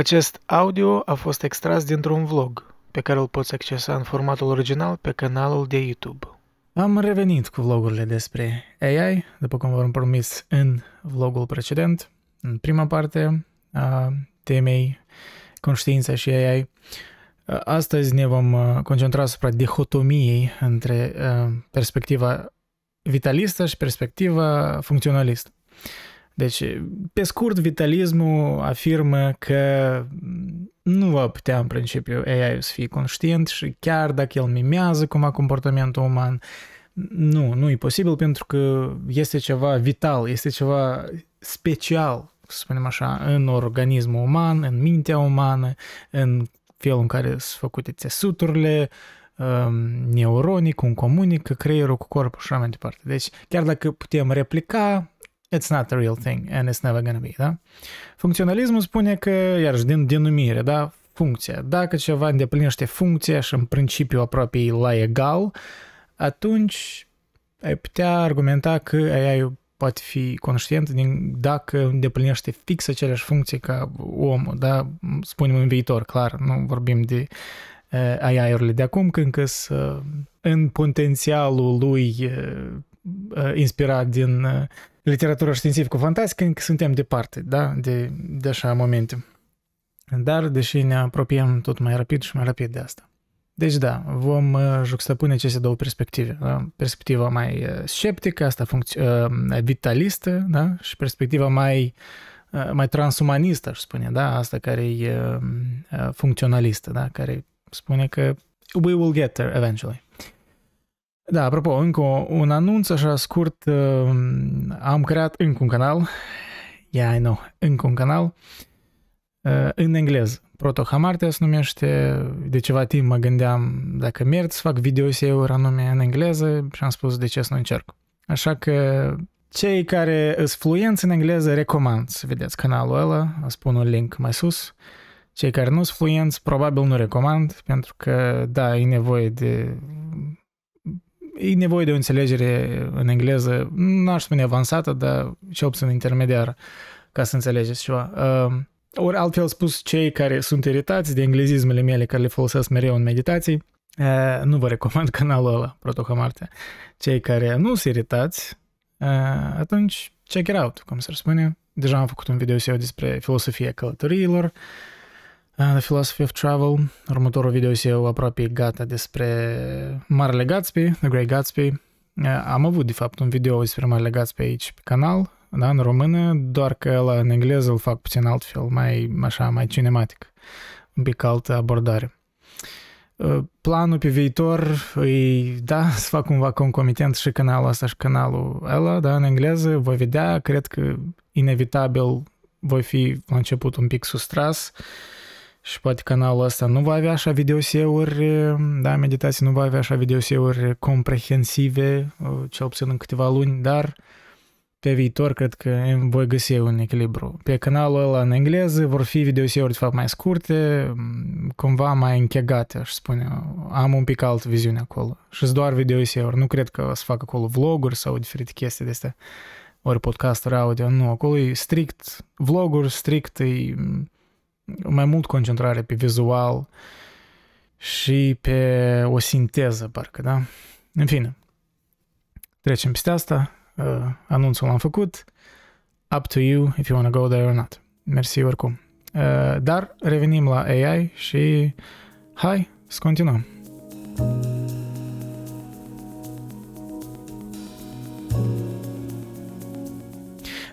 Acest audio a fost extras dintr-un vlog pe care îl poți accesa în formatul original pe canalul de YouTube. Am revenit cu vlogurile despre AI, după cum v-am promis în vlogul precedent, în prima parte a temei conștiința și AI. Astăzi ne vom uh, concentra asupra dihotomiei între uh, perspectiva vitalistă și perspectiva funcționalistă. Deci, pe scurt, vitalismul afirmă că nu va putea în principiu AI să fie conștient și chiar dacă el mimează cumva comportamentul uman, nu, nu e posibil pentru că este ceva vital, este ceva special, să spunem așa, în organismul uman, în mintea umană, în felul în care sunt făcute țesuturile, um, neuronii, cum comunică creierul cu corpul și așa mai departe. Deci, chiar dacă putem replica it's not a real thing and it's never gonna be, da? Funcționalismul spune că, iarăși, din denumire, da? Funcția. Dacă ceva îndeplinește funcția și în principiu aproape e la egal, atunci ai putea argumenta că ai poate fi conștient din, dacă îndeplinește fix aceleași funcții ca omul, da? Spunem în viitor, clar, nu vorbim de uh, AI-urile de acum, când că uh, în potențialul lui uh, uh, inspirat din uh, literatura științifică-fantastică, încă suntem departe, da, de, de așa momente. Dar, deși ne apropiem tot mai rapid și mai rapid de asta. Deci da, vom uh, juxtapune aceste două perspective. Da? Perspectiva mai uh, sceptică, asta funcț- uh, vitalistă, da? și perspectiva mai, mai transumanistă, aș spune, da? asta care e funcționalistă, da? care spune că we will get there eventually. Da, apropo, încă un anunț așa scurt, um, am creat încă un canal, yeah, I know, încă un canal, uh, în engleză. Protohamartea se numește, de ceva timp mă gândeam dacă merg să fac videoseuri anume în engleză și am spus de ce să nu încerc. Așa că cei care sunt fluenți în engleză recomand să vedeți canalul ăla, o spun un link mai sus. Cei care nu sunt fluenți probabil nu recomand, pentru că da, e nevoie de e nevoie de o înțelegere în engleză, nu aș spune avansată, dar cel puțin intermediară, ca să înțelegeți ceva. Uh, ori altfel spus, cei care sunt iritați de englezismele mele care le folosesc mereu în meditații, uh, nu vă recomand canalul ăla, Protohamarte. Cei care nu sunt iritați, uh, atunci check it out, cum se spune. Deja am făcut un video despre filosofia călătoriilor, The Philosophy of Travel. Următorul video eu aproape gata despre Marele Gatsby, The Great Gatsby. Am avut, de fapt, un video despre Marele Gatsby aici pe canal, da, în română, doar că la în engleză îl fac puțin altfel, mai, așa, mai cinematic, un pic altă abordare. Planul pe viitor e, da, să fac cumva concomitent și canalul ăsta și canalul ăla, da, în engleză, voi vedea, cred că inevitabil voi fi la început un pic sustras, și poate canalul ăsta nu va avea așa videoseuri, da, meditații nu va avea așa videoseuri comprehensive, cel puțin în câteva luni, dar pe viitor cred că voi găsi un echilibru. Pe canalul ăla în engleză vor fi videoseuri de fapt mai scurte, cumva mai închegate, aș spune. Am un pic altă viziune acolo. Și doar videoseuri. Nu cred că o să fac acolo vloguri sau diferite chestii de astea, ori podcasturi audio. Nu, acolo e strict vloguri, strict e mai mult concentrare pe vizual și pe o sinteză, parcă, da? În fine, trecem peste asta, uh, anunțul l-am făcut, up to you if you want to go there or not. Mersi oricum. Uh, dar revenim la AI și hai să continuăm.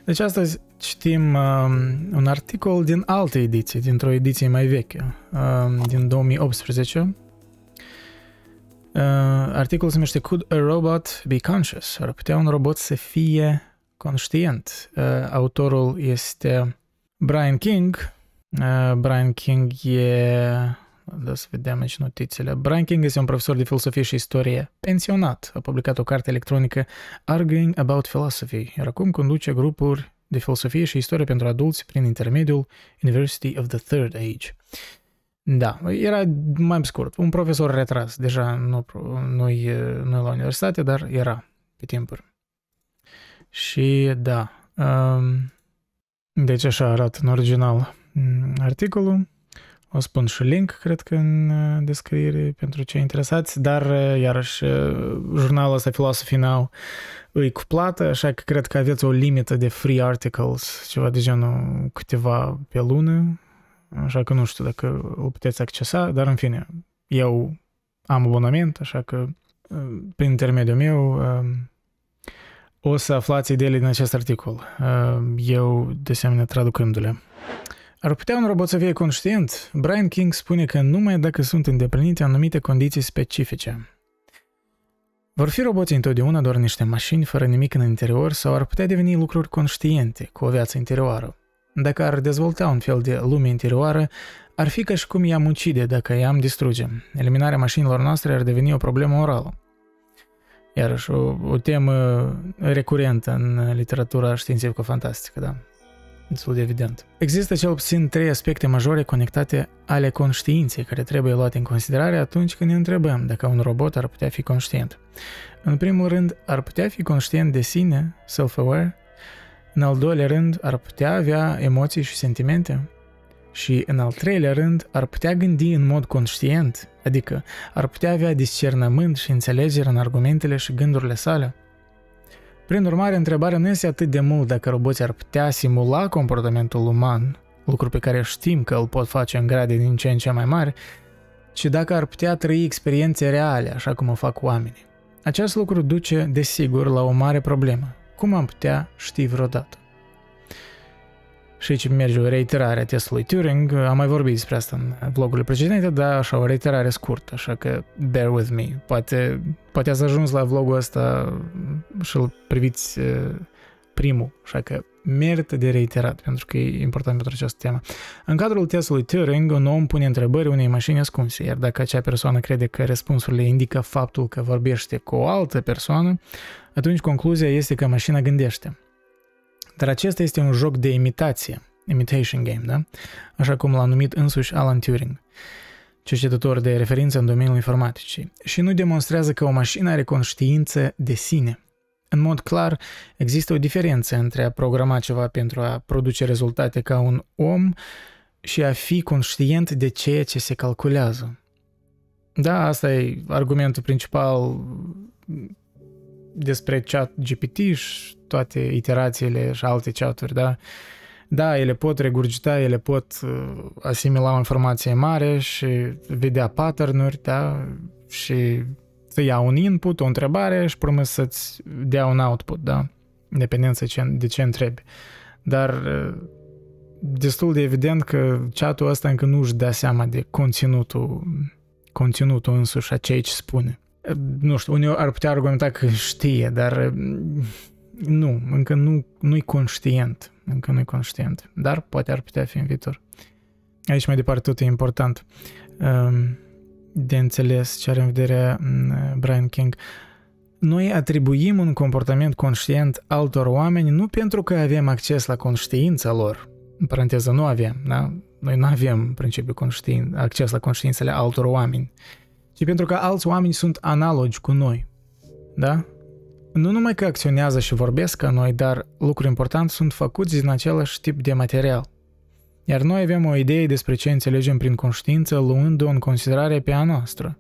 Deci astăzi citim um, un articol din altă ediție, dintr-o ediție mai veche, um, din 2018. Uh, articolul se numește Could a robot be conscious? Ar putea un robot să fie conștient? Uh, autorul este Brian King. Uh, Brian King e... Da să vedem aici notițele. Brian King este un profesor de filosofie și istorie pensionat. A publicat o carte electronică Arguing About Philosophy, iar acum conduce grupuri de filosofie și istorie pentru adulți prin intermediul University of the Third Age. Da, era mai scurt, un profesor retras, deja nu, nu, e, nu e la universitate, dar era pe timpuri. Și da, um, deci așa arată în original mm, articolul. O spun și link, cred că, în uh, descriere pentru cei interesați, dar, uh, iarăși, uh, jurnalul ăsta Philosophy Now îi cu plată, așa că cred că aveți o limită de free articles, ceva de genul câteva pe lună, așa că nu știu dacă îl puteți accesa, dar în fine, eu am abonament, așa că prin intermediul meu o să aflați ideile din acest articol, eu de asemenea traducându-le. Ar putea un robot să fie conștient? Brian King spune că numai dacă sunt îndeplinite anumite condiții specifice. Vor fi roboții întotdeauna doar niște mașini fără nimic în interior sau ar putea deveni lucruri conștiente, cu o viață interioară. Dacă ar dezvolta un fel de lume interioară, ar fi ca și cum i-am ucide dacă i-am distruge. Eliminarea mașinilor noastre ar deveni o problemă orală. Iarăși, o, o temă recurentă în literatura științifică-fantastică, da destul de evident. Există cel puțin trei aspecte majore conectate ale conștiinței care trebuie luate în considerare atunci când ne întrebăm dacă un robot ar putea fi conștient. În primul rând, ar putea fi conștient de sine, self-aware. În al doilea rând, ar putea avea emoții și sentimente. Și în al treilea rând, ar putea gândi în mod conștient, adică ar putea avea discernământ și înțelegere în argumentele și gândurile sale. Prin urmare, întrebarea nu este atât de mult dacă roboții ar putea simula comportamentul uman, lucru pe care știm că îl pot face în grade din ce în ce mai mari, ci dacă ar putea trăi experiențe reale, așa cum o fac oamenii. Acest lucru duce, desigur, la o mare problemă. Cum am putea ști vreodată? Și aici merge o reiterare a testului Turing. Am mai vorbit despre asta în vlogurile precedente, dar așa o reiterare scurtă, așa că bear with me. Poate, poate ați ajuns la vlogul ăsta și îl priviți primul, așa că merită de reiterat, pentru că e important pentru această temă. În cadrul testului Turing, un om pune întrebări unei mașini ascunse, iar dacă acea persoană crede că răspunsurile indică faptul că vorbește cu o altă persoană, atunci concluzia este că mașina gândește. Dar acesta este un joc de imitație, imitation game, da? Așa cum l-a numit însuși Alan Turing, cercetător de referință în domeniul informaticii, și nu demonstrează că o mașină are conștiință de sine. În mod clar, există o diferență între a programa ceva pentru a produce rezultate ca un om și a fi conștient de ceea ce se calculează. Da, asta e argumentul principal despre chat GPT și toate iterațiile și alte chaturi, da? Da, ele pot regurgita, ele pot uh, asimila o informație mare și vedea pattern-uri, da? Și să ia un input, o întrebare și promă să-ți dea un output, da? Independență de ce întrebi. Dar uh, destul de evident că chatul ăsta încă nu își dea seama de conținutul, conținutul însuși a ceea ce spune nu știu, unii ar putea argumenta că știe, dar mm, nu, încă nu, nu-i conștient, încă nu-i conștient, dar poate ar putea fi în viitor. Aici mai departe tot e important um, de înțeles ce are în vedere mm, Brian King. Noi atribuim un comportament conștient altor oameni nu pentru că avem acces la conștiința lor, în paranteză nu avem, da? Noi nu avem, în principiu, conștiin, acces la conștiințele altor oameni, ci pentru că alți oameni sunt analogi cu noi. Da? Nu numai că acționează și vorbesc ca noi, dar lucruri important sunt făcuți din același tip de material. Iar noi avem o idee despre ce înțelegem prin conștiință luând-o în considerare pe a noastră.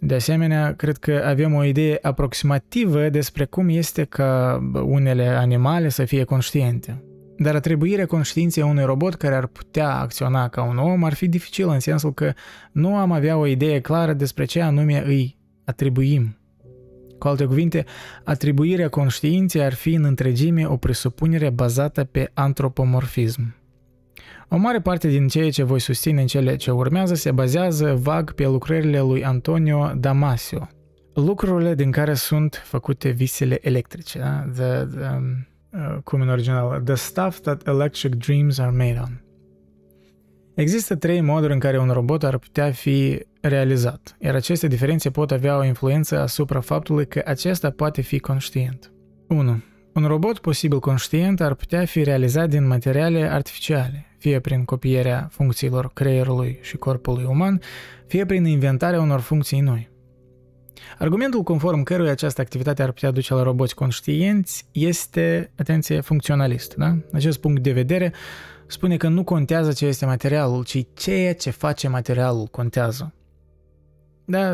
De asemenea, cred că avem o idee aproximativă despre cum este ca unele animale să fie conștiente. Dar atribuirea conștiinței unui robot care ar putea acționa ca un om ar fi dificil în sensul că nu am avea o idee clară despre ce anume îi atribuim. Cu alte cuvinte, atribuirea conștiinței ar fi în întregime o presupunere bazată pe antropomorfism. O mare parte din ceea ce voi susține în cele ce urmează se bazează vag pe lucrările lui Antonio Damasio, lucrurile din care sunt făcute visele electrice. Da? The, the, um, Uh, cum în original, The Stuff That Electric Dreams Are Made On. Există trei moduri în care un robot ar putea fi realizat, iar aceste diferențe pot avea o influență asupra faptului că acesta poate fi conștient. 1. Un robot posibil conștient ar putea fi realizat din materiale artificiale, fie prin copierea funcțiilor creierului și corpului uman, fie prin inventarea unor funcții noi. Argumentul conform căruia această activitate ar putea duce la roboți conștienți este, atenție, funcționalist. Da? Acest punct de vedere spune că nu contează ce este materialul, ci ceea ce face materialul contează. Da,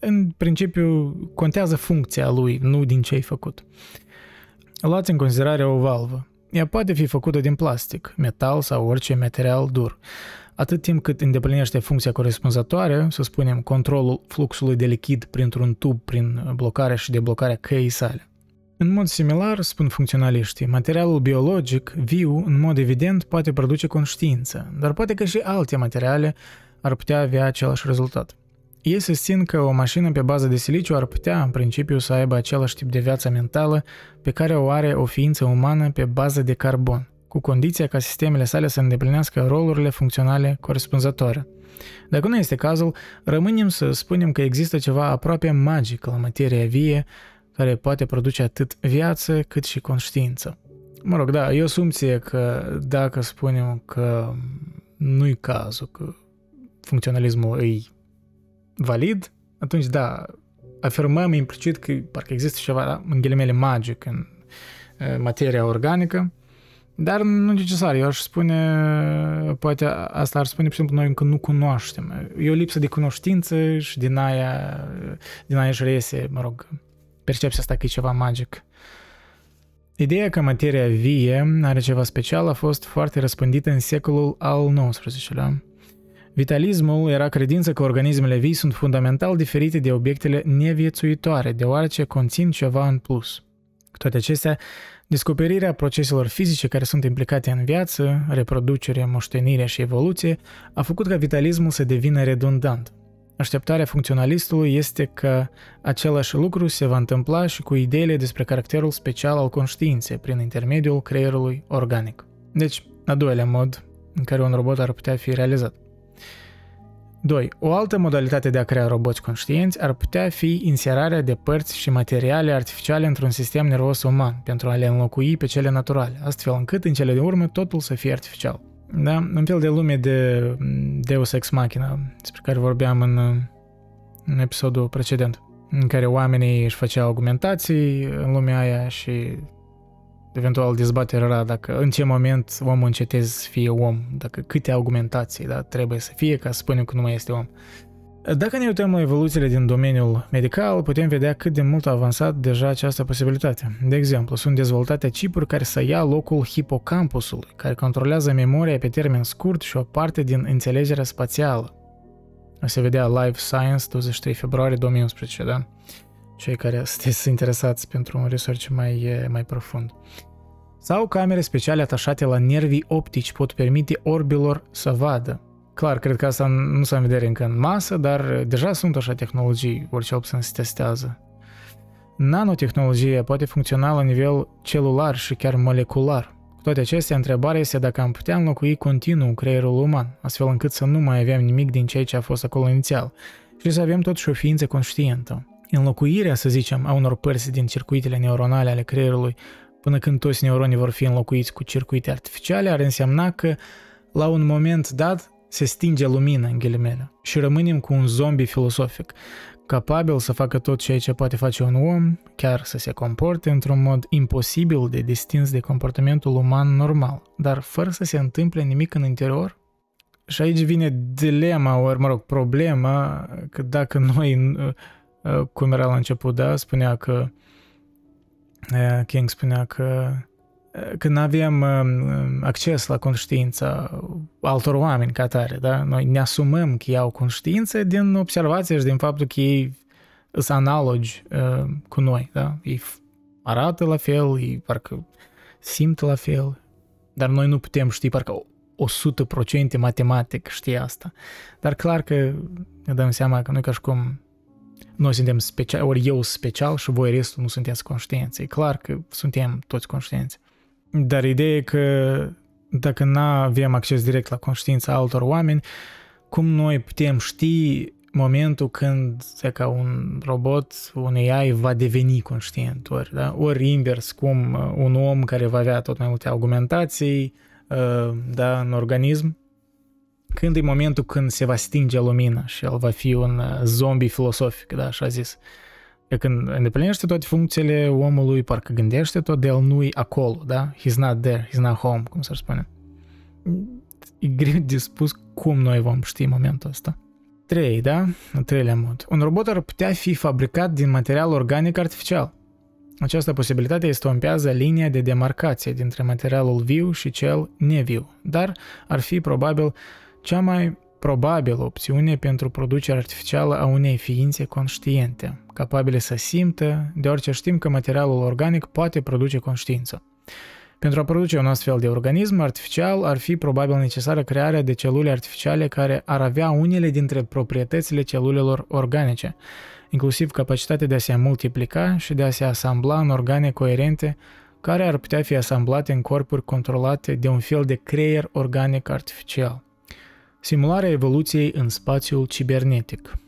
în principiu contează funcția lui, nu din ce ai făcut. Luați în considerare o valvă. Ea poate fi făcută din plastic, metal sau orice material dur. Atât timp cât îndeplinește funcția corespunzătoare, să spunem, controlul fluxului de lichid printr-un tub prin blocarea și deblocarea căii sale. În mod similar, spun funcționaliștii, materialul biologic, viu, în mod evident, poate produce conștiință, dar poate că și alte materiale ar putea avea același rezultat. Ei susțin că o mașină pe bază de siliciu ar putea, în principiu, să aibă același tip de viață mentală pe care o are o ființă umană pe bază de carbon, cu condiția ca sistemele sale să îndeplinească rolurile funcționale corespunzătoare. Dacă nu este cazul, rămânem să spunem că există ceva aproape magic la materia vie care poate produce atât viață cât și conștiință. Mă rog, da, e o asumție că dacă spunem că nu-i cazul, că funcționalismul e valid, atunci da, afirmăm implicit că parcă există ceva, da, în ghilimele magic în materia organică, dar nu necesar. Eu aș spune, poate asta ar spune, pur și simplu, noi încă nu cunoaștem. E o lipsă de cunoștință și din aia, din aia își reiese, mă rog, percepția asta că e ceva magic. Ideea că materia vie are ceva special a fost foarte răspândită în secolul al XIX-lea. Vitalismul era credința că organismele vii sunt fundamental diferite de obiectele neviețuitoare, deoarece conțin ceva în plus. Cu toate acestea, descoperirea proceselor fizice care sunt implicate în viață, reproducere, moștenire și evoluție, a făcut ca vitalismul să devină redundant. Așteptarea funcționalistului este că același lucru se va întâmpla și cu ideile despre caracterul special al conștiinței prin intermediul creierului organic. Deci, a doilea mod în care un robot ar putea fi realizat. 2. O altă modalitate de a crea roboți conștienți ar putea fi inserarea de părți și materiale artificiale într-un sistem nervos uman pentru a le înlocui pe cele naturale, astfel încât în cele de urmă totul să fie artificial. Da? Un fel de lume de Deus Ex Machina, despre care vorbeam în, în episodul precedent, în care oamenii își făceau augmentații în lumea aia și eventual dezbaterea era dacă în ce moment omul încetezi să fie om, dacă câte augmentații da, trebuie să fie ca să spunem că nu mai este om. Dacă ne uităm la evoluțiile din domeniul medical, putem vedea cât de mult a avansat deja această posibilitate. De exemplu, sunt dezvoltate chipuri care să ia locul hipocampusului, care controlează memoria pe termen scurt și o parte din înțelegerea spațială. Se vedea Live Science 23 februarie 2011, da? Cei care sunteți interesați pentru un research mai, mai profund. Sau camere speciale atașate la nervii optici pot permite orbilor să vadă, Clar, cred că asta nu s-a în vedere încă în masă, dar deja sunt așa tehnologii, orice puțin se testează. Nanotehnologia poate funcționa la nivel celular și chiar molecular. Cu toate acestea, întrebarea este dacă am putea înlocui continuu creierul uman, astfel încât să nu mai avem nimic din ceea ce a fost acolo inițial și să avem totuși o ființă conștientă. Înlocuirea, să zicem, a unor părți din circuitele neuronale ale creierului până când toți neuronii vor fi înlocuiți cu circuite artificiale ar însemna că la un moment dat se stinge lumina în ghilimele și rămânem cu un zombie filosofic, capabil să facă tot ceea ce poate face un om, chiar să se comporte într-un mod imposibil de distins de comportamentul uman normal, dar fără să se întâmple nimic în interior? Și aici vine dilema, ori, mă rog, problema, că dacă noi, cum era la început, da, spunea că King spunea că când avem um, acces la conștiința altor oameni ca tare, da? noi ne asumăm că ei au conștiință din observație și din faptul că ei sunt analogi uh, cu noi. Da? Ei arată la fel, ei parcă simt la fel, dar noi nu putem ști parcă 100% matematic știe asta. Dar clar că ne dăm seama că noi ca și cum noi suntem special, ori eu special și voi restul nu sunteți conștienți. E clar că suntem toți conștienți. Dar ideea e că dacă nu avem acces direct la conștiința altor oameni, cum noi putem ști momentul când e ca un robot, un AI va deveni conștient, ori, da? ori invers, cum uh, un om care va avea tot mai multe argumentații uh, da, în organism, când e momentul când se va stinge lumina și el va fi un uh, zombie filosofic, da, așa zis. Că când îndeplinește toate funcțiile omului, parcă gândește tot, de el nu-i acolo, da? He's not there, he's not home, cum s-ar spune. e greu de spus cum noi vom ști momentul ăsta. 3, da? În treilea mod. Un robot ar putea fi fabricat din material organic artificial. Această posibilitate estompează linia de demarcație dintre materialul viu și cel neviu, dar ar fi probabil cea mai probabilă opțiune pentru producerea artificială a unei ființe conștiente, capabile să simtă, deoarece știm că materialul organic poate produce conștiință. Pentru a produce un astfel de organism artificial ar fi probabil necesară crearea de celule artificiale care ar avea unele dintre proprietățile celulelor organice, inclusiv capacitatea de a se multiplica și de a se asambla în organe coerente care ar putea fi asamblate în corpuri controlate de un fel de creier organic artificial. Simularea evoluției în spațiul cibernetic –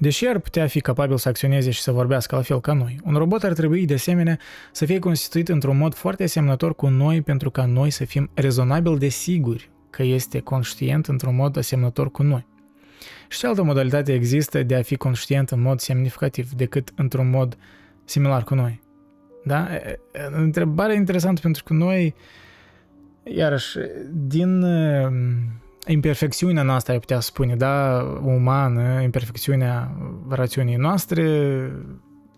Deși ar putea fi capabil să acționeze și să vorbească la fel ca noi, un robot ar trebui de asemenea să fie constituit într-un mod foarte asemănător cu noi pentru ca noi să fim rezonabil de siguri că este conștient într-un mod asemănător cu noi. Și altă modalitate există de a fi conștient în mod semnificativ decât într-un mod similar cu noi. Da? Întrebare interesantă pentru că noi, iarăși, din imperfecțiunea noastră, ai putea spune, da, umană, imperfecțiunea rațiunii noastre,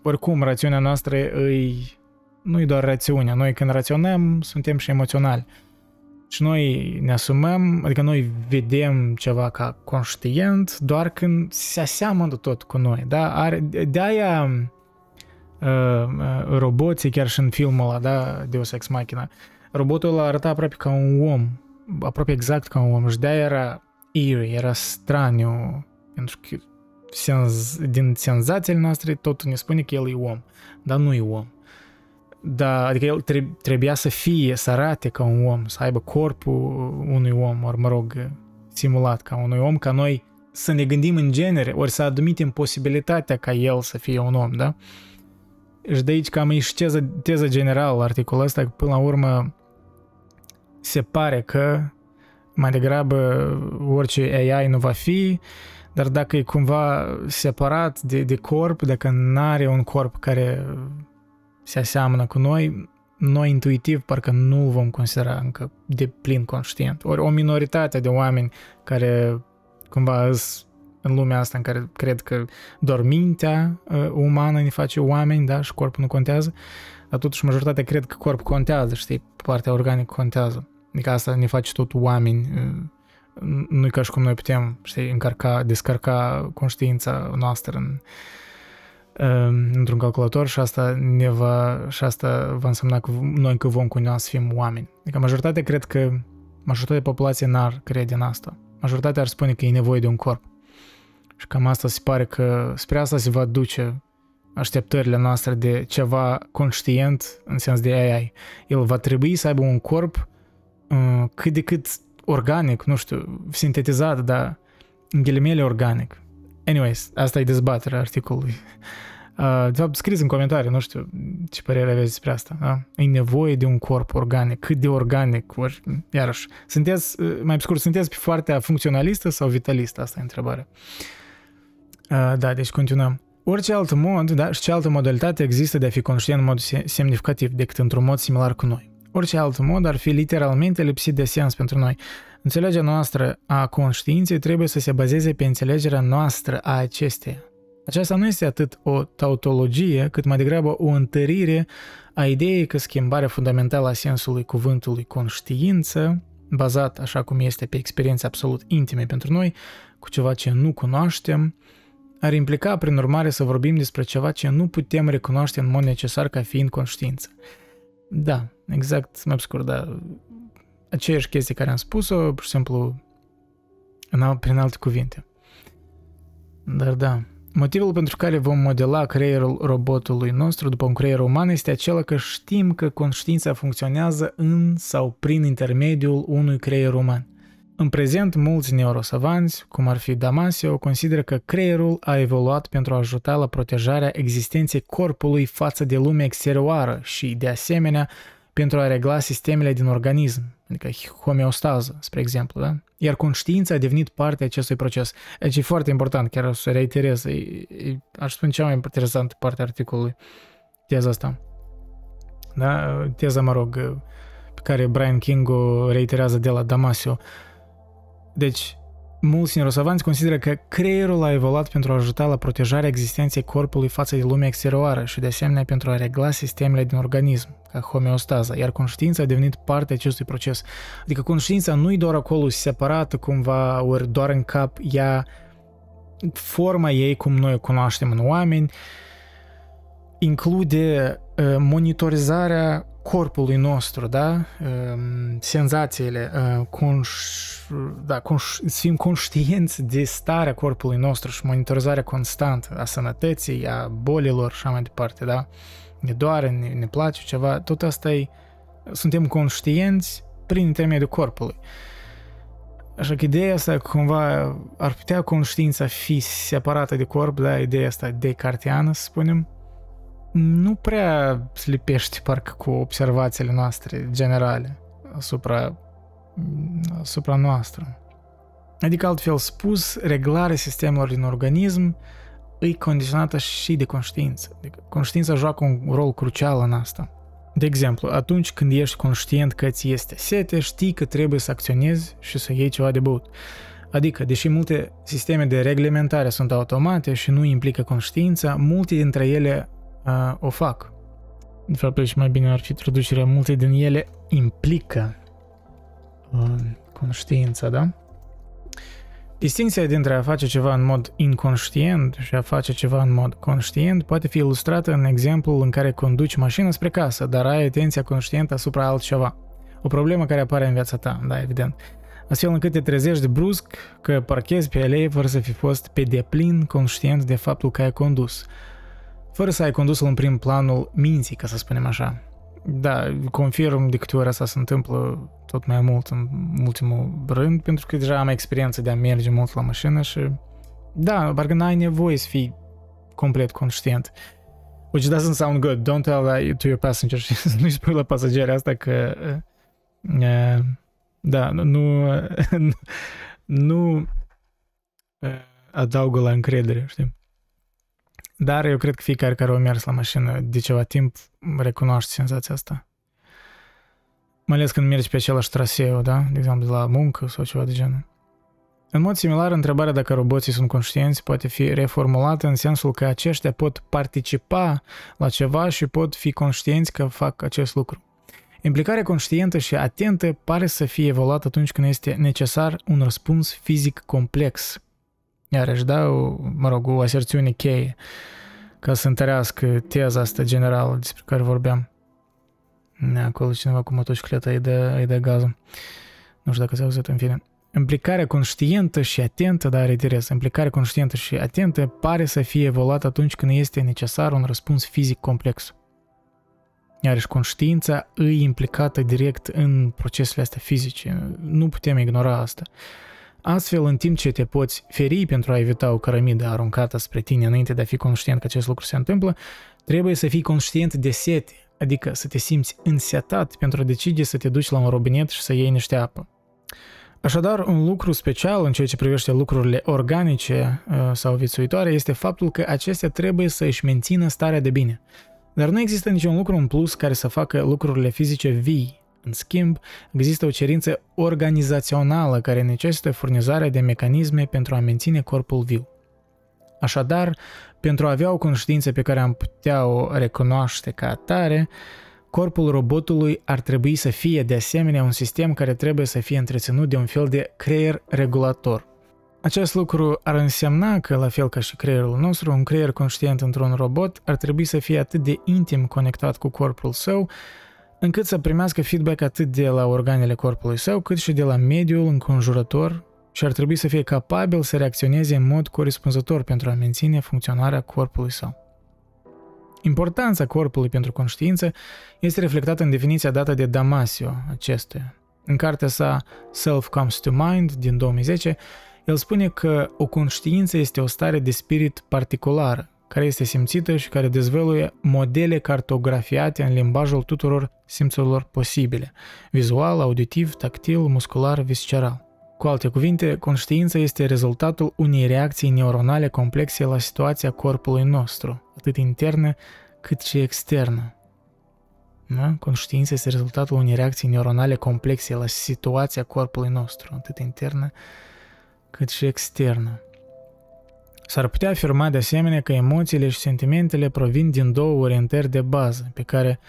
oricum rațiunea noastră îi, nu e doar rațiunea, noi când raționăm suntem și emoționali. Și noi ne asumăm, adică noi vedem ceva ca conștient doar când se aseamănă tot cu noi, da? Are, de-aia uh, uh, roboții, chiar și în filmul ăla, da, Deus Ex Machina, robotul ăla arăta aproape ca un om, aproape exact ca un om și de era eerie, era straniu, pentru că senz, din senzațiile noastre totul ne spune că el e om, dar nu e om. Da, adică el trebuia să fie, să arate ca un om, să aibă corpul unui om, ori mă rog, simulat ca unui om, ca noi să ne gândim în genere, ori să admitem posibilitatea ca el să fie un om, da? Și de aici cam e și teza, teza generală articolul ăsta, că până la urmă se pare că mai degrabă orice AI nu va fi, dar dacă e cumva separat de, de corp, dacă nu are un corp care se aseamănă cu noi, noi intuitiv parcă nu vom considera încă de plin conștient. Ori o minoritate de oameni care cumva în lumea asta în care cred că doar mintea uh, umană ne face oameni, da, și corpul nu contează, dar totuși majoritatea cred că corpul contează, știi, partea organică contează. Adică asta ne face tot oameni. Nu e ca și cum noi putem, știi, încărca, descărca conștiința noastră în, într-un calculator și asta ne va, și asta va însemna că noi că vom continua să fim oameni. Adică majoritatea cred că majoritatea populației n-ar crede în asta. Majoritatea ar spune că e nevoie de un corp. Și cam asta se pare că spre asta se va duce așteptările noastre de ceva conștient în sens de AI. El va trebui să aibă un corp Uh, cât de cât organic, nu știu, sintetizat, dar în ghilimele organic. Anyways, asta e dezbaterea articolului. Uh, de fapt, scris în comentarii, nu știu ce părere aveți despre asta. Da? E nevoie de un corp organic. Cât de organic? Ori, iarăși, sunteți, uh, mai scurt, sunteți pe partea funcționalistă sau vitalistă? Asta e întrebarea. Uh, da, deci continuăm. Orice alt mod, da, și ce altă modalitate există de a fi conștient în mod semnificativ decât într-un mod similar cu noi. Orice alt mod ar fi literalmente lipsit de sens pentru noi. Înțelegerea noastră a conștiinței trebuie să se bazeze pe înțelegerea noastră a acesteia. Aceasta nu este atât o tautologie, cât mai degrabă o întărire a ideii că schimbarea fundamentală a sensului cuvântului conștiință, bazat așa cum este pe experiențe absolut intime pentru noi, cu ceva ce nu cunoaștem, ar implica prin urmare să vorbim despre ceva ce nu putem recunoaște în mod necesar ca fiind conștiință. Da, exact, mai scurt, da. Aceeași chestie care am spus-o, pur și simplu, în alt, prin alte cuvinte. Dar da, motivul pentru care vom modela creierul robotului nostru după un creier uman este acela că știm că conștiința funcționează în sau prin intermediul unui creier uman. În prezent, mulți neurosavanți, cum ar fi Damasio, consideră că creierul a evoluat pentru a ajuta la protejarea existenței corpului față de lumea exterioară și, de asemenea, pentru a regla sistemele din organism, adică homeostază, spre exemplu, da? Iar conștiința a devenit parte a acestui proces. Deci e foarte important, chiar o să reiterez, e, e, aș spune cea mai interesantă parte a articolului, teza asta. Da? Teza, mă rog, pe care Brian King o reiterează de la Damasio. Deci, mulți neurosavanți consideră că creierul a evoluat pentru a ajuta la protejarea existenței corpului față de lumea exterioară și de asemenea pentru a regla sistemele din organism, ca homeostaza, iar conștiința a devenit parte a acestui proces. Adică conștiința nu e doar acolo separată cumva, ori doar în cap, ea forma ei cum noi o cunoaștem în oameni, include uh, monitorizarea corpului nostru, da? Uh, senzațiile, uh, conș- da, conș- să fim conștienți de starea corpului nostru și monitorizarea constantă a sănătății, a bolilor și așa mai departe, da? Ne doare, ne, ne place ceva, tot asta e, suntem conștienți prin intermediul corpului. Așa că ideea asta cumva ar putea conștiința fi separată de corp, da, ideea asta decartiană, să spunem, nu prea slipește parcă cu observațiile noastre generale asupra, asupra noastră. Adică, altfel spus, reglarea sistemelor din organism e condiționată și de conștiință. Adică conștiința joacă un rol crucial în asta. De exemplu, atunci când ești conștient că ți este sete, știi că trebuie să acționezi și să iei ceva de băut. Adică, deși multe sisteme de reglementare sunt automate și nu implică conștiința, multe dintre ele uh, o fac. De fapt, și mai bine ar fi traducerea, multe din ele implică uh, conștiința, da? Distinția dintre a face ceva în mod inconștient și a face ceva în mod conștient poate fi ilustrată în exemplul în care conduci mașina spre casă, dar ai atenția conștientă asupra altceva. O problemă care apare în viața ta, da, evident. Astfel încât te trezești de brusc că parchezi pe alei fără să fi fost pe deplin conștient de faptul că ai condus fără să ai condus în prim planul minții, ca să spunem așa. Da, confirm de câte ori asta se întâmplă tot mai mult în ultimul rând, pentru că deja am experiență de a merge mult la mașină și da, parcă n-ai nevoie să fii complet conștient. Which doesn't sound good. Don't tell that to your passengers. nu-i spui la pasageri asta că uh, da, nu nu, nu uh, adaugă la încredere, știi? Dar eu cred că fiecare care a mers la mașină de ceva timp recunoaște senzația asta. Mai ales când mergi pe același traseu, da? De exemplu, de la muncă sau ceva de genul. În mod similar, întrebarea dacă roboții sunt conștienți poate fi reformulată în sensul că aceștia pot participa la ceva și pot fi conștienți că fac acest lucru. Implicarea conștientă și atentă pare să fie evoluată atunci când este necesar un răspuns fizic complex Iarăși, da, o, mă rog, o aserțiune cheie ca să întărească teza asta generală despre care vorbeam. Acolo cineva cu motocicleta îi dă, îi dă gazul. Nu știu dacă s-a auzit în fine. Implicarea conștientă și atentă, dar interes, implicarea conștientă și atentă pare să fie evoluată atunci când este necesar un răspuns fizic complex. Iarăși conștiința îi implicată direct în procesele astea fizice. Nu putem ignora asta. Astfel, în timp ce te poți feri pentru a evita o cărămidă aruncată spre tine înainte de a fi conștient că acest lucru se întâmplă, trebuie să fii conștient de sete, adică să te simți însetat pentru a decide să te duci la un robinet și să iei niște apă. Așadar, un lucru special în ceea ce privește lucrurile organice uh, sau viețuitoare este faptul că acestea trebuie să își mențină starea de bine. Dar nu există niciun lucru în plus care să facă lucrurile fizice vii în schimb, există o cerință organizațională care necesită furnizarea de mecanisme pentru a menține corpul viu. Așadar, pentru a avea o conștiință pe care am putea o recunoaște ca atare, corpul robotului ar trebui să fie de asemenea un sistem care trebuie să fie întreținut de un fel de creier regulator. Acest lucru ar însemna că, la fel ca și creierul nostru, un creier conștient într-un robot ar trebui să fie atât de intim conectat cu corpul său, încât să primească feedback atât de la organele corpului său, cât și de la mediul înconjurător și ar trebui să fie capabil să reacționeze în mod corespunzător pentru a menține funcționarea corpului său. Importanța corpului pentru conștiință este reflectată în definiția dată de Damasio acestuia. În cartea sa Self Comes to Mind din 2010, el spune că o conștiință este o stare de spirit particulară, care este simțită și care dezvăluie modele cartografiate în limbajul tuturor simțurilor posibile, vizual, auditiv, tactil, muscular, visceral. Cu alte cuvinte, conștiința este rezultatul unei reacții neuronale complexe la situația corpului nostru, atât internă cât și externă. Da? Conștiința este rezultatul unei reacții neuronale complexe la situația corpului nostru, atât internă cât și externă. S-ar putea afirma de asemenea că emoțiile și sentimentele provin din două orientări de bază pe care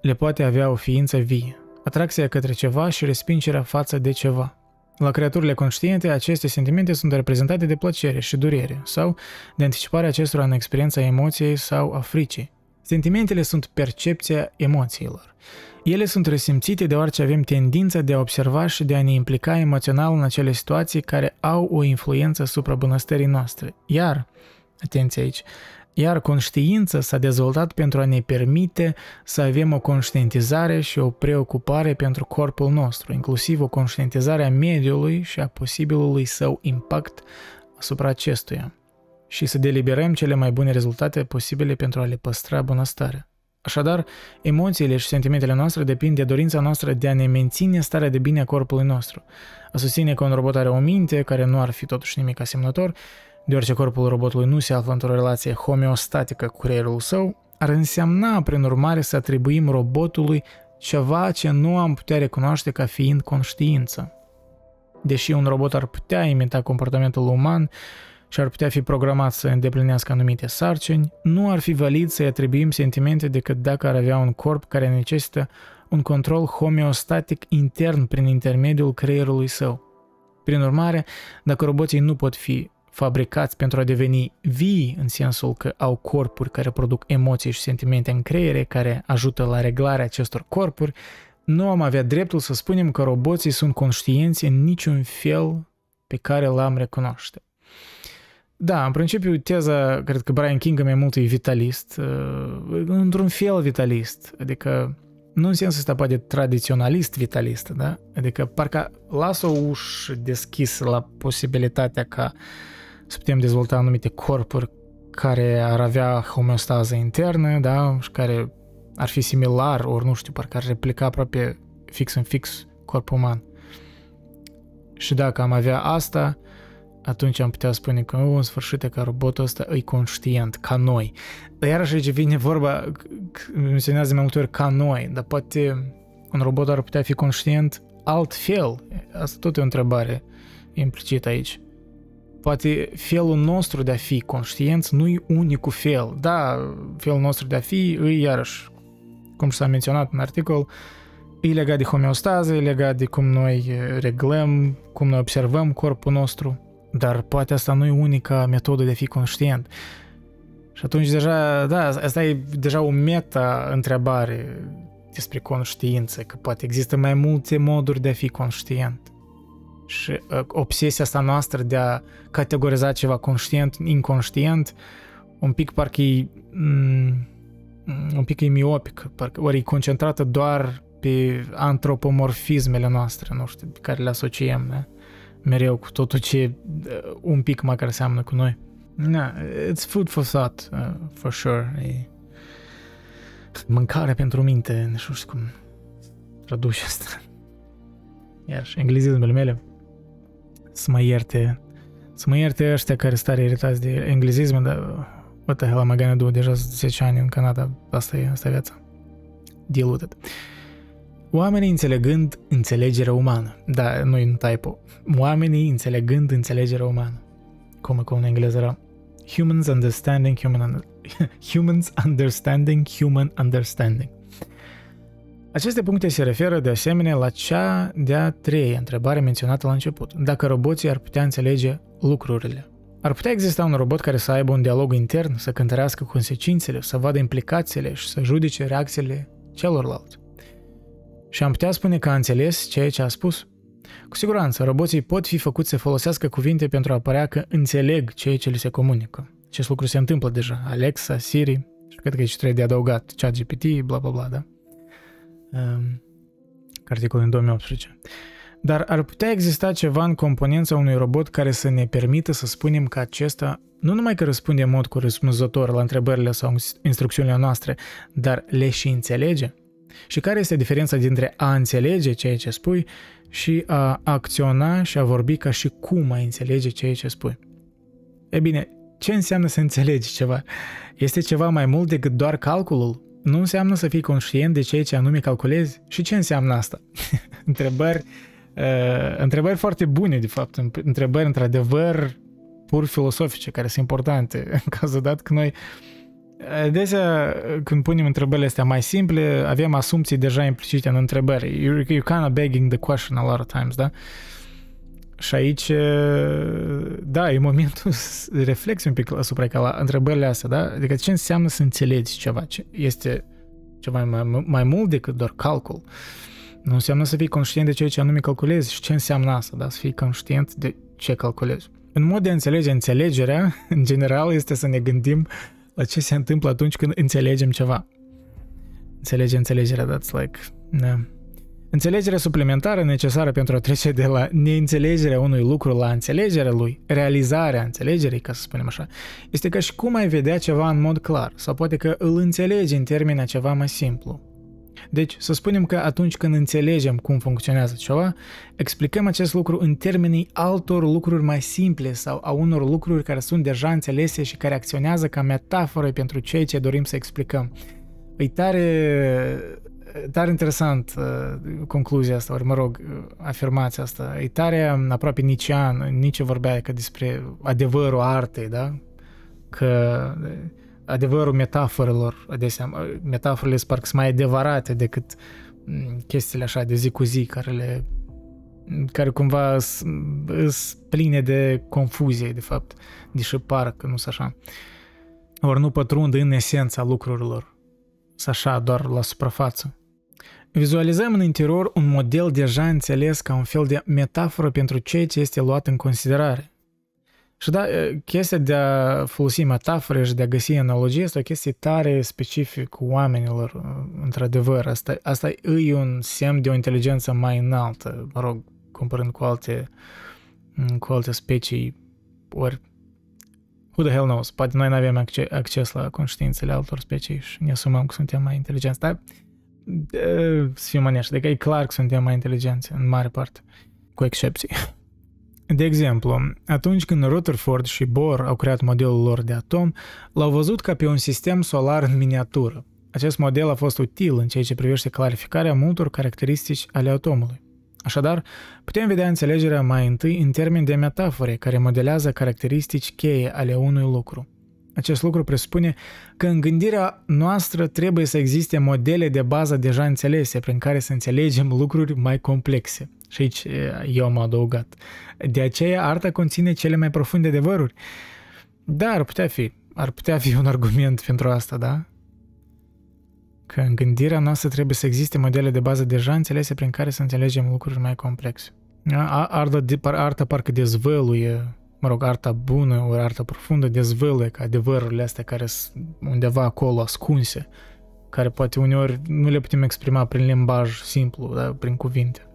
le poate avea o ființă vie, atracția către ceva și respingerea față de ceva. La creaturile conștiente, aceste sentimente sunt reprezentate de plăcere și durere sau de anticiparea acestora în experiența emoției sau a fricii. Sentimentele sunt percepția emoțiilor. Ele sunt resimțite deoarece avem tendința de a observa și de a ne implica emoțional în acele situații care au o influență asupra bunăstării noastre. Iar, atenție aici, iar conștiința s-a dezvoltat pentru a ne permite să avem o conștientizare și o preocupare pentru corpul nostru, inclusiv o conștientizare a mediului și a posibilului său impact asupra acestuia și să deliberăm cele mai bune rezultate posibile pentru a le păstra bunăstarea. Așadar, emoțiile și sentimentele noastre depind de dorința noastră de a ne menține starea de bine a corpului nostru. A susține că un robot are o minte, care nu ar fi totuși nimic asemănător, deoarece corpul robotului nu se află într-o relație homeostatică cu creierul său, ar însemna, prin urmare, să atribuim robotului ceva ce nu am putea recunoaște ca fiind conștiință. Deși un robot ar putea imita comportamentul uman și ar putea fi programat să îndeplinească anumite sarcini, nu ar fi valid să-i atribuim sentimente decât dacă ar avea un corp care necesită un control homeostatic intern prin intermediul creierului său. Prin urmare, dacă roboții nu pot fi fabricați pentru a deveni vii în sensul că au corpuri care produc emoții și sentimente în creiere care ajută la reglarea acestor corpuri, nu am avea dreptul să spunem că roboții sunt conștienți în niciun fel pe care l-am recunoaște. Da, în principiu, teza, cred că Brian King mai mult e vitalist, uh, într-un fel vitalist, adică nu în sensul ăsta poate tradiționalist vitalist, da? Adică parcă lasă o ușă deschisă la posibilitatea ca să putem dezvolta anumite corpuri care ar avea homeostază internă, da? Și care ar fi similar, ori nu știu, parcă ar replica aproape fix în fix corpul uman. Și dacă am avea asta, atunci am putea spune că, în sfârșit, că robotul ăsta e conștient, ca noi. Dar iarăși aici vine vorba, menționează mai multe ori ca noi, dar poate un robot ar putea fi conștient altfel. Asta tot e o întrebare implicită aici. Poate felul nostru de a fi conștienți nu e unicul fel. Da, felul nostru de a fi e iarăși, cum s-a menționat în articol, e legat de homeostază, e legat de cum noi reglăm, cum noi observăm corpul nostru. Dar poate asta nu e unica metodă de a fi conștient. Și atunci deja, da, asta e deja o meta-întrebare despre conștiință, că poate există mai multe moduri de a fi conștient. Și uh, obsesia asta noastră de a categoriza ceva conștient, inconștient, un pic parcă e, mm, un pic e miopic, parcă, ori e concentrată doar pe antropomorfismele noastre, nu știu, pe care le asociem, da? Mereu cu totul ce uh, un pic măcar seamănă cu noi. Na, it's food for thought, uh, for sure. E mâncare pentru minte, nu știu cum traduce asta. Iar și englezismele mele să mă ierte, să mă ierte ăștia care stare iritați de englezism, dar what the hell am I gonna do? Deja 10 ani în Canada, asta e, asta e viața. Deal with it. Oamenii înțelegând înțelegerea umană. Da, nu e un typo. Oamenii înțelegând înțelegerea umană. Cum, cum în engleză era. Humans understanding human humans understanding human understanding. Aceste puncte se referă de asemenea la cea de-a treia întrebare menționată la început. Dacă roboții ar putea înțelege lucrurile. Ar putea exista un robot care să aibă un dialog intern, să cântărească consecințele, să vadă implicațiile și să judece reacțiile celorlalți. Și am putea spune că a înțeles ceea ce a spus. Cu siguranță, roboții pot fi făcuți să folosească cuvinte pentru a părea că înțeleg ceea ce li se comunică. Acest lucru se întâmplă deja. Alexa, Siri, și cred că aici trebuie de adăugat ChatGPT, bla bla bla, da? Um, articolul în 2018. Dar ar putea exista ceva în componența unui robot care să ne permită să spunem că acesta nu numai că răspunde în mod corespunzător la întrebările sau instrucțiunile noastre, dar le și înțelege? Și care este diferența dintre a înțelege ceea ce spui și a acționa și a vorbi ca și cum ai înțelege ceea ce spui? E bine, ce înseamnă să înțelegi ceva? Este ceva mai mult decât doar calculul? nu înseamnă să fii conștient de ceea ce anume calculezi. Și ce înseamnă asta? întrebări, uh, întrebări foarte bune, de fapt, întrebări într-adevăr pur filosofice, care sunt importante, în cazul dat că noi Adesea, când punem întrebările astea mai simple, avem asumții deja implicite în întrebări. You're, you're kind of begging the question a lot of times, da? Și aici, da, e momentul să reflexi un pic asupra ca la întrebările astea, da? Adică ce înseamnă să înțelegi ceva? Este ceva mai, mai mult decât doar calcul. Nu înseamnă să fii conștient de ceea ce anume calculezi și ce înseamnă asta, da? Să fii conștient de ce calculezi. Un mod de a înțelege înțelegerea, în general, este să ne gândim la ce se întâmplă atunci când înțelegem ceva. Înțelege înțelegerea, that's like... Yeah. Înțelegerea suplimentară necesară pentru a trece de la neînțelegerea unui lucru la înțelegerea lui, realizarea înțelegerii, ca să spunem așa, este ca și cum ai vedea ceva în mod clar, sau poate că îl înțelegi în termeni ceva mai simplu. Deci, să spunem că atunci când înțelegem cum funcționează ceva, explicăm acest lucru în termenii altor lucruri mai simple sau a unor lucruri care sunt deja înțelese și care acționează ca metaforă pentru ceea ce dorim să explicăm. E tare, tare interesant uh, concluzia asta, ori mă rog, uh, afirmația asta. E tare um, aproape nician, nici vorbea că despre adevărul artei, da? Că adevărul metaforelor, adesea, metaforele sunt parcă mai adevărate decât mm, chestiile așa de zi cu zi care le care cumva sunt pline de confuzie, de fapt, deși par că nu sunt așa. Ori nu pătrund în esența lucrurilor, sunt așa doar la suprafață. Vizualizăm în interior un model deja înțeles ca un fel de metaforă pentru ceea ce este luat în considerare. Și da, chestia de a folosi metafore și de a găsi analogie este o chestie tare specific oamenilor, într-adevăr. Asta, asta e un semn de o inteligență mai înaltă, mă rog, comparând cu alte, cu alte specii, ori who the hell knows, poate noi nu avem acces, acces la conștiințele altor specii și ne asumăm că suntem mai inteligenți, dar să fim onești, adică e clar că suntem mai inteligenți în mare parte, cu excepții. De exemplu, atunci când Rutherford și Bohr au creat modelul lor de atom, l-au văzut ca pe un sistem solar în miniatură. Acest model a fost util în ceea ce privește clarificarea multor caracteristici ale atomului. Așadar, putem vedea înțelegerea mai întâi în termeni de metafore care modelează caracteristici cheie ale unui lucru. Acest lucru presupune că în gândirea noastră trebuie să existe modele de bază deja înțelese prin care să înțelegem lucruri mai complexe. Și aici eu am adăugat. De aceea arta conține cele mai profunde adevăruri. Da, ar putea fi. Ar putea fi un argument pentru asta, da? Că în gândirea noastră trebuie să existe modele de bază deja înțelese prin care să înțelegem lucruri mai complexe. Arta, arta parcă dezvăluie, mă rog, arta bună, ori arta profundă dezvăluie ca adevărurile astea care sunt undeva acolo ascunse, care poate uneori nu le putem exprima prin limbaj simplu, da, prin cuvinte.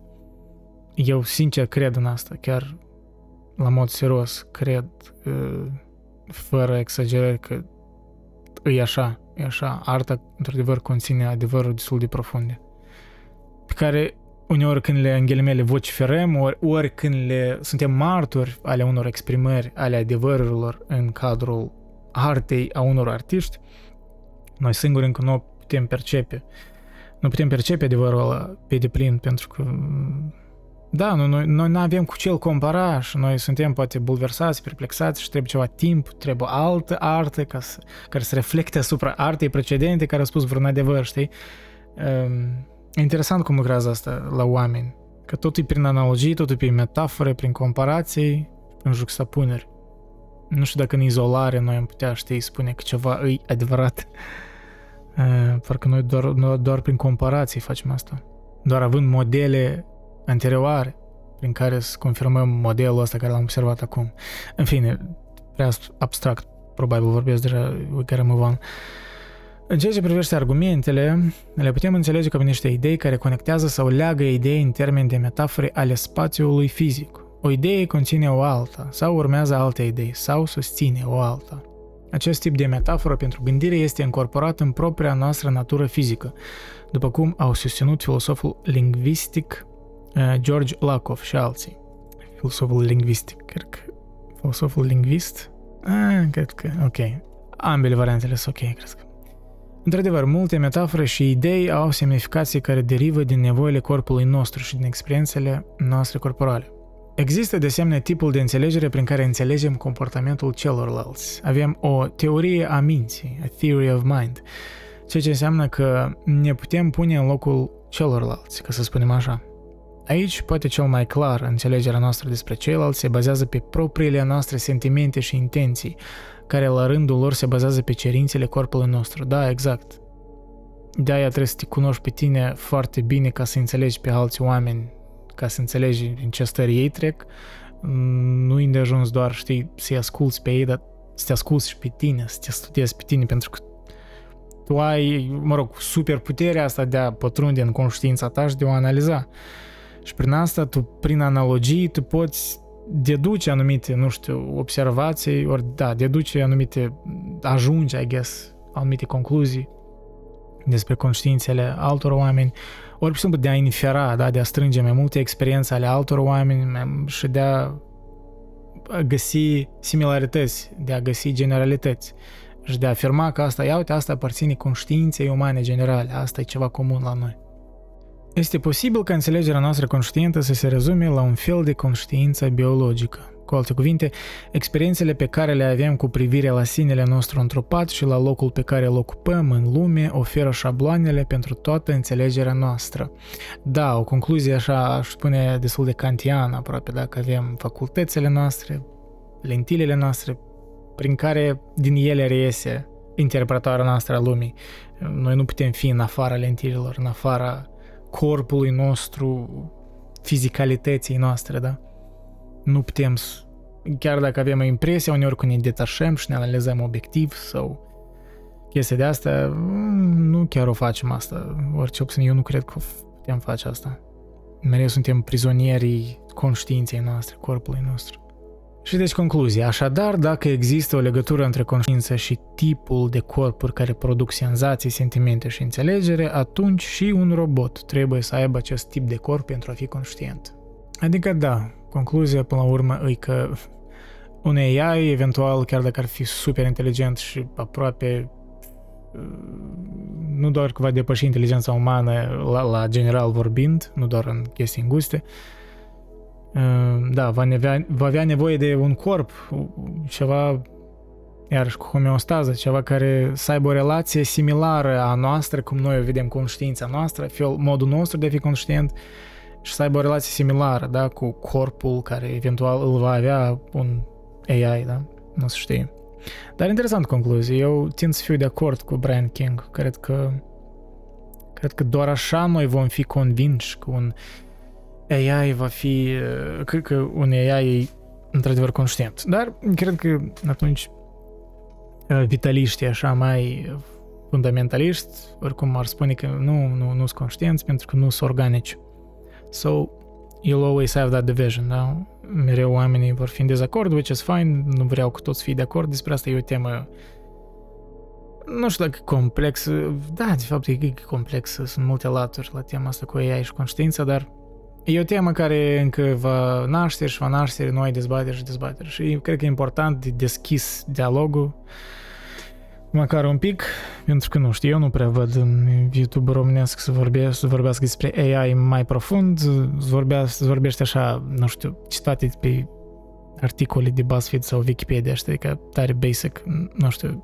Eu sincer cred în asta, chiar la mod serios, cred, fără exagerări, că e așa, e așa. Arta, într-adevăr, conține adevăruri destul de profunde, pe care uneori când le, în ghilimele, vociferăm, ori, ori când le suntem martori ale unor exprimări ale adevărurilor în cadrul artei a unor artiști, noi singuri încă nu putem percepe. Nu putem percepe adevărul ăla pe deplin, pentru că da, nu, noi, noi nu avem cu ce îl compara și noi suntem poate bulversați, perplexați și trebuie ceva timp, trebuie altă artă ca să, care să reflecte asupra artei precedente care a spus vreun adevăr, știi? Um, e interesant cum lucrează asta la oameni, că totul e prin analogii, totul e prin metafore, prin comparații, prin juxtapuneri. Nu știu dacă în izolare noi am putea, știi, spune că ceva e adevărat. Uh, parcă noi doar, doar prin comparații facem asta. Doar având modele anterioare prin care să confirmăm modelul ăsta care l-am observat acum. În fine, prea abstract, probabil vorbesc deja, we gotta move on. În ceea ce privește argumentele, le putem înțelege ca niște idei care conectează sau leagă idei în termeni de metafore ale spațiului fizic. O idee conține o alta, sau urmează alte idei, sau susține o alta. Acest tip de metaforă pentru gândire este incorporat în propria noastră natură fizică, după cum au susținut filosoful lingvistic Uh, George Lakoff și alții. Filosoful lingvistic, cred că. Filosoful lingvist? Ah, cred că, ok. Ambele variantele sunt ok, cred că. Într-adevăr, multe metafore și idei au semnificații care derivă din nevoile corpului nostru și din experiențele noastre corporale. Există de asemenea tipul de înțelegere prin care înțelegem comportamentul celorlalți. Avem o teorie a minții, a theory of mind, ceea ce înseamnă că ne putem pune în locul celorlalți, ca să spunem așa. Aici, poate cel mai clar, înțelegerea noastră despre ceilalți se bazează pe propriile noastre sentimente și intenții, care la rândul lor se bazează pe cerințele corpului nostru. Da, exact. De-aia trebuie să te cunoști pe tine foarte bine ca să înțelegi pe alți oameni, ca să înțelegi în ce stări ei trec. Nu e de ajuns doar, știi, să-i asculți pe ei, dar să te asculți și pe tine, să te studiezi pe tine, pentru că tu ai, mă rog, super puterea asta de a pătrunde în conștiința ta și de a o analiza. Și prin asta, tu, prin analogii, tu poți deduce anumite, nu știu, observații, ori da, deduce anumite, ajunge, I guess, anumite concluzii despre conștiințele altor oameni, ori, simplu, de a infera, da, de a strânge mai multe experiențe ale altor oameni și de a găsi similarități, de a găsi generalități și de a afirma că asta, ia uite, asta aparține conștiinței umane generale, asta e ceva comun la noi. Este posibil ca înțelegerea noastră conștientă să se rezume la un fel de conștiință biologică. Cu alte cuvinte, experiențele pe care le avem cu privire la sinele nostru întrupat și la locul pe care îl ocupăm în lume oferă șabloanele pentru toată înțelegerea noastră. Da, o concluzie așa aș spune destul de kantiană aproape, dacă avem facultățile noastre, lentilele noastre, prin care din ele reiese interpretarea noastră a lumii. Noi nu putem fi în afara lentilelor, în afara corpului nostru, fizicalității noastre, da? Nu putem, chiar dacă avem impresia uneori când ne detașăm și ne analizăm obiectiv sau chestia de asta, nu chiar o facem asta. Orice puțin eu nu cred că putem face asta. Mereu suntem prizonierii conștiinței noastre, corpului nostru. Și deci concluzia, așadar, dacă există o legătură între conștiință și tipul de corpuri care produc senzații, sentimente și înțelegere, atunci și un robot trebuie să aibă acest tip de corp pentru a fi conștient. Adică da, concluzia până la urmă e că un AI, eventual, chiar dacă ar fi super inteligent și aproape nu doar că va depăși inteligența umană la, la general vorbind, nu doar în chestii înguste, Ehm, da, va avea, va avea nevoie de un corp, ceva, iarăși cu homeostază, ceva care să aibă o relație similară a noastră, cum noi o vedem conștiința noastră, fel, modul nostru de a fi conștient, și să aibă o relație similară, da, cu corpul care eventual îl va avea un AI, da, nu se știe. Dar interesant concluzie, eu tind să fiu de acord cu Brian King, cred că cred că doar așa noi vom fi convinși că un AI va fi, uh, cred că un AI e într-adevăr conștient. Dar cred că atunci uh, vitaliștii așa mai fundamentaliști, oricum ar spune că nu, nu, nu sunt conștienți pentru că nu sunt organici. So, you'll always have that division, da? Mereu oamenii vor fi în dezacord, which is fine, nu vreau cu toți fie de acord, despre asta e o temă nu știu dacă complex, da, de fapt e complex, sunt multe laturi la tema asta cu AI și conștiința, dar E o temă care încă va naște și va naște noi dezbateri și dezbateri și cred că e important de deschis dialogul măcar un pic, pentru că nu știu, eu nu prea văd în YouTube românesc să vorbească, să vorbească despre AI mai profund, să vorbească, să vorbește așa, nu știu, citate pe articole de BuzzFeed sau Wikipedia, știi, că tare basic, nu știu,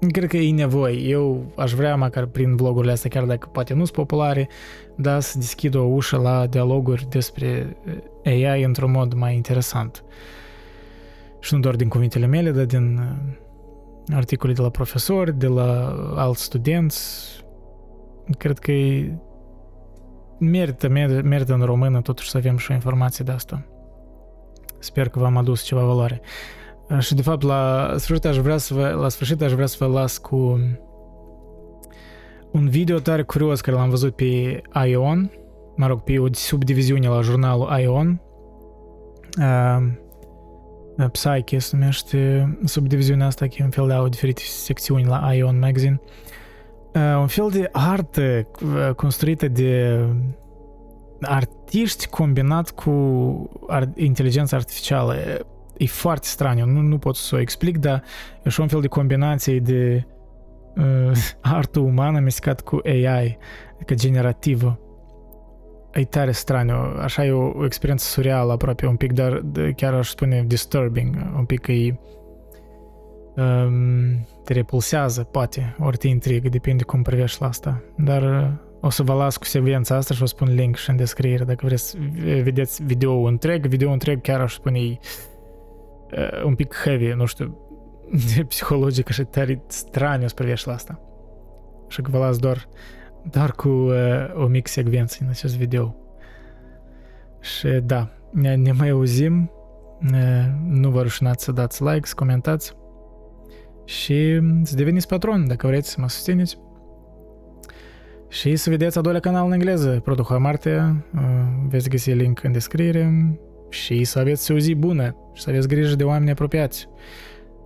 Cred că e nevoie. Eu aș vrea, măcar prin vlogurile astea, chiar dacă poate nu sunt populare, dar să deschid o ușă la dialoguri despre eh, AI într-un mod mai interesant. Și nu doar din cuvintele mele, dar din eh, articole de la profesori, de la alți studenți. Cred că e merită, merită în română totuși să avem și o informație de asta. Sper că v-am adus ceva valoare. Și de fapt la sfârșit aș vrea să vă, la sfârșit aș vrea să vă las cu un video tare curios care l-am văzut pe Ion, mă rog, pe o subdiviziune la jurnalul Ion. Uh, Psyche se numește subdiviziunea asta, că e un fel de au diferite secțiuni la Ion Magazine. Uh, un fel de artă construită de artiști combinat cu ar- inteligența artificială e foarte straniu, nu, nu pot să o explic, dar e și un fel de combinație de uh, artul uman amestecat cu AI, adică generativă. E tare straniu, așa e o, o experiență surreală aproape, un pic, dar de, chiar aș spune disturbing, un pic e um, te repulsează, poate, ori te intrigă, depinde cum privești la asta. Dar uh, o să vă las cu secvența asta și o spun link și în descriere dacă vreți să vedeți video întreg. Video întreg chiar aș spune uh, un pic heavy, nu știu, de psihologic și tare straniu să privești la asta. Așa că vă las doar, doar cu uh, o mic secvență în acest video. Și da, ne, ne mai auzim. Uh, nu vă rușinați să dați like, să comentați și să deveniți patron dacă vreți să mă susțineți. Și să vedeți a doilea canal în engleză, Produha Marte, uh, veți găsi link în descriere și să aveți o zi bună și să aveți grijă de oameni apropiați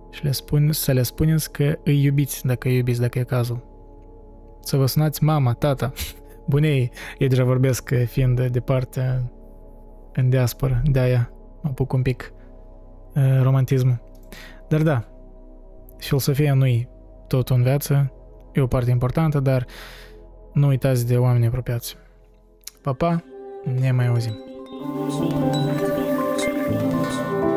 și le spun, să le spuneți că îi iubiți dacă îi iubiți, dacă e cazul. Să vă sunați mama, tata, bunei, eu deja vorbesc fiind departe în diaspora, de-aia mă apuc un pic uh, romantismul. Dar da, filosofia nu e totul în viață, e o parte importantă, dar nu uitați de oamenii apropiați. Pa, pa, ne mai auzim. You.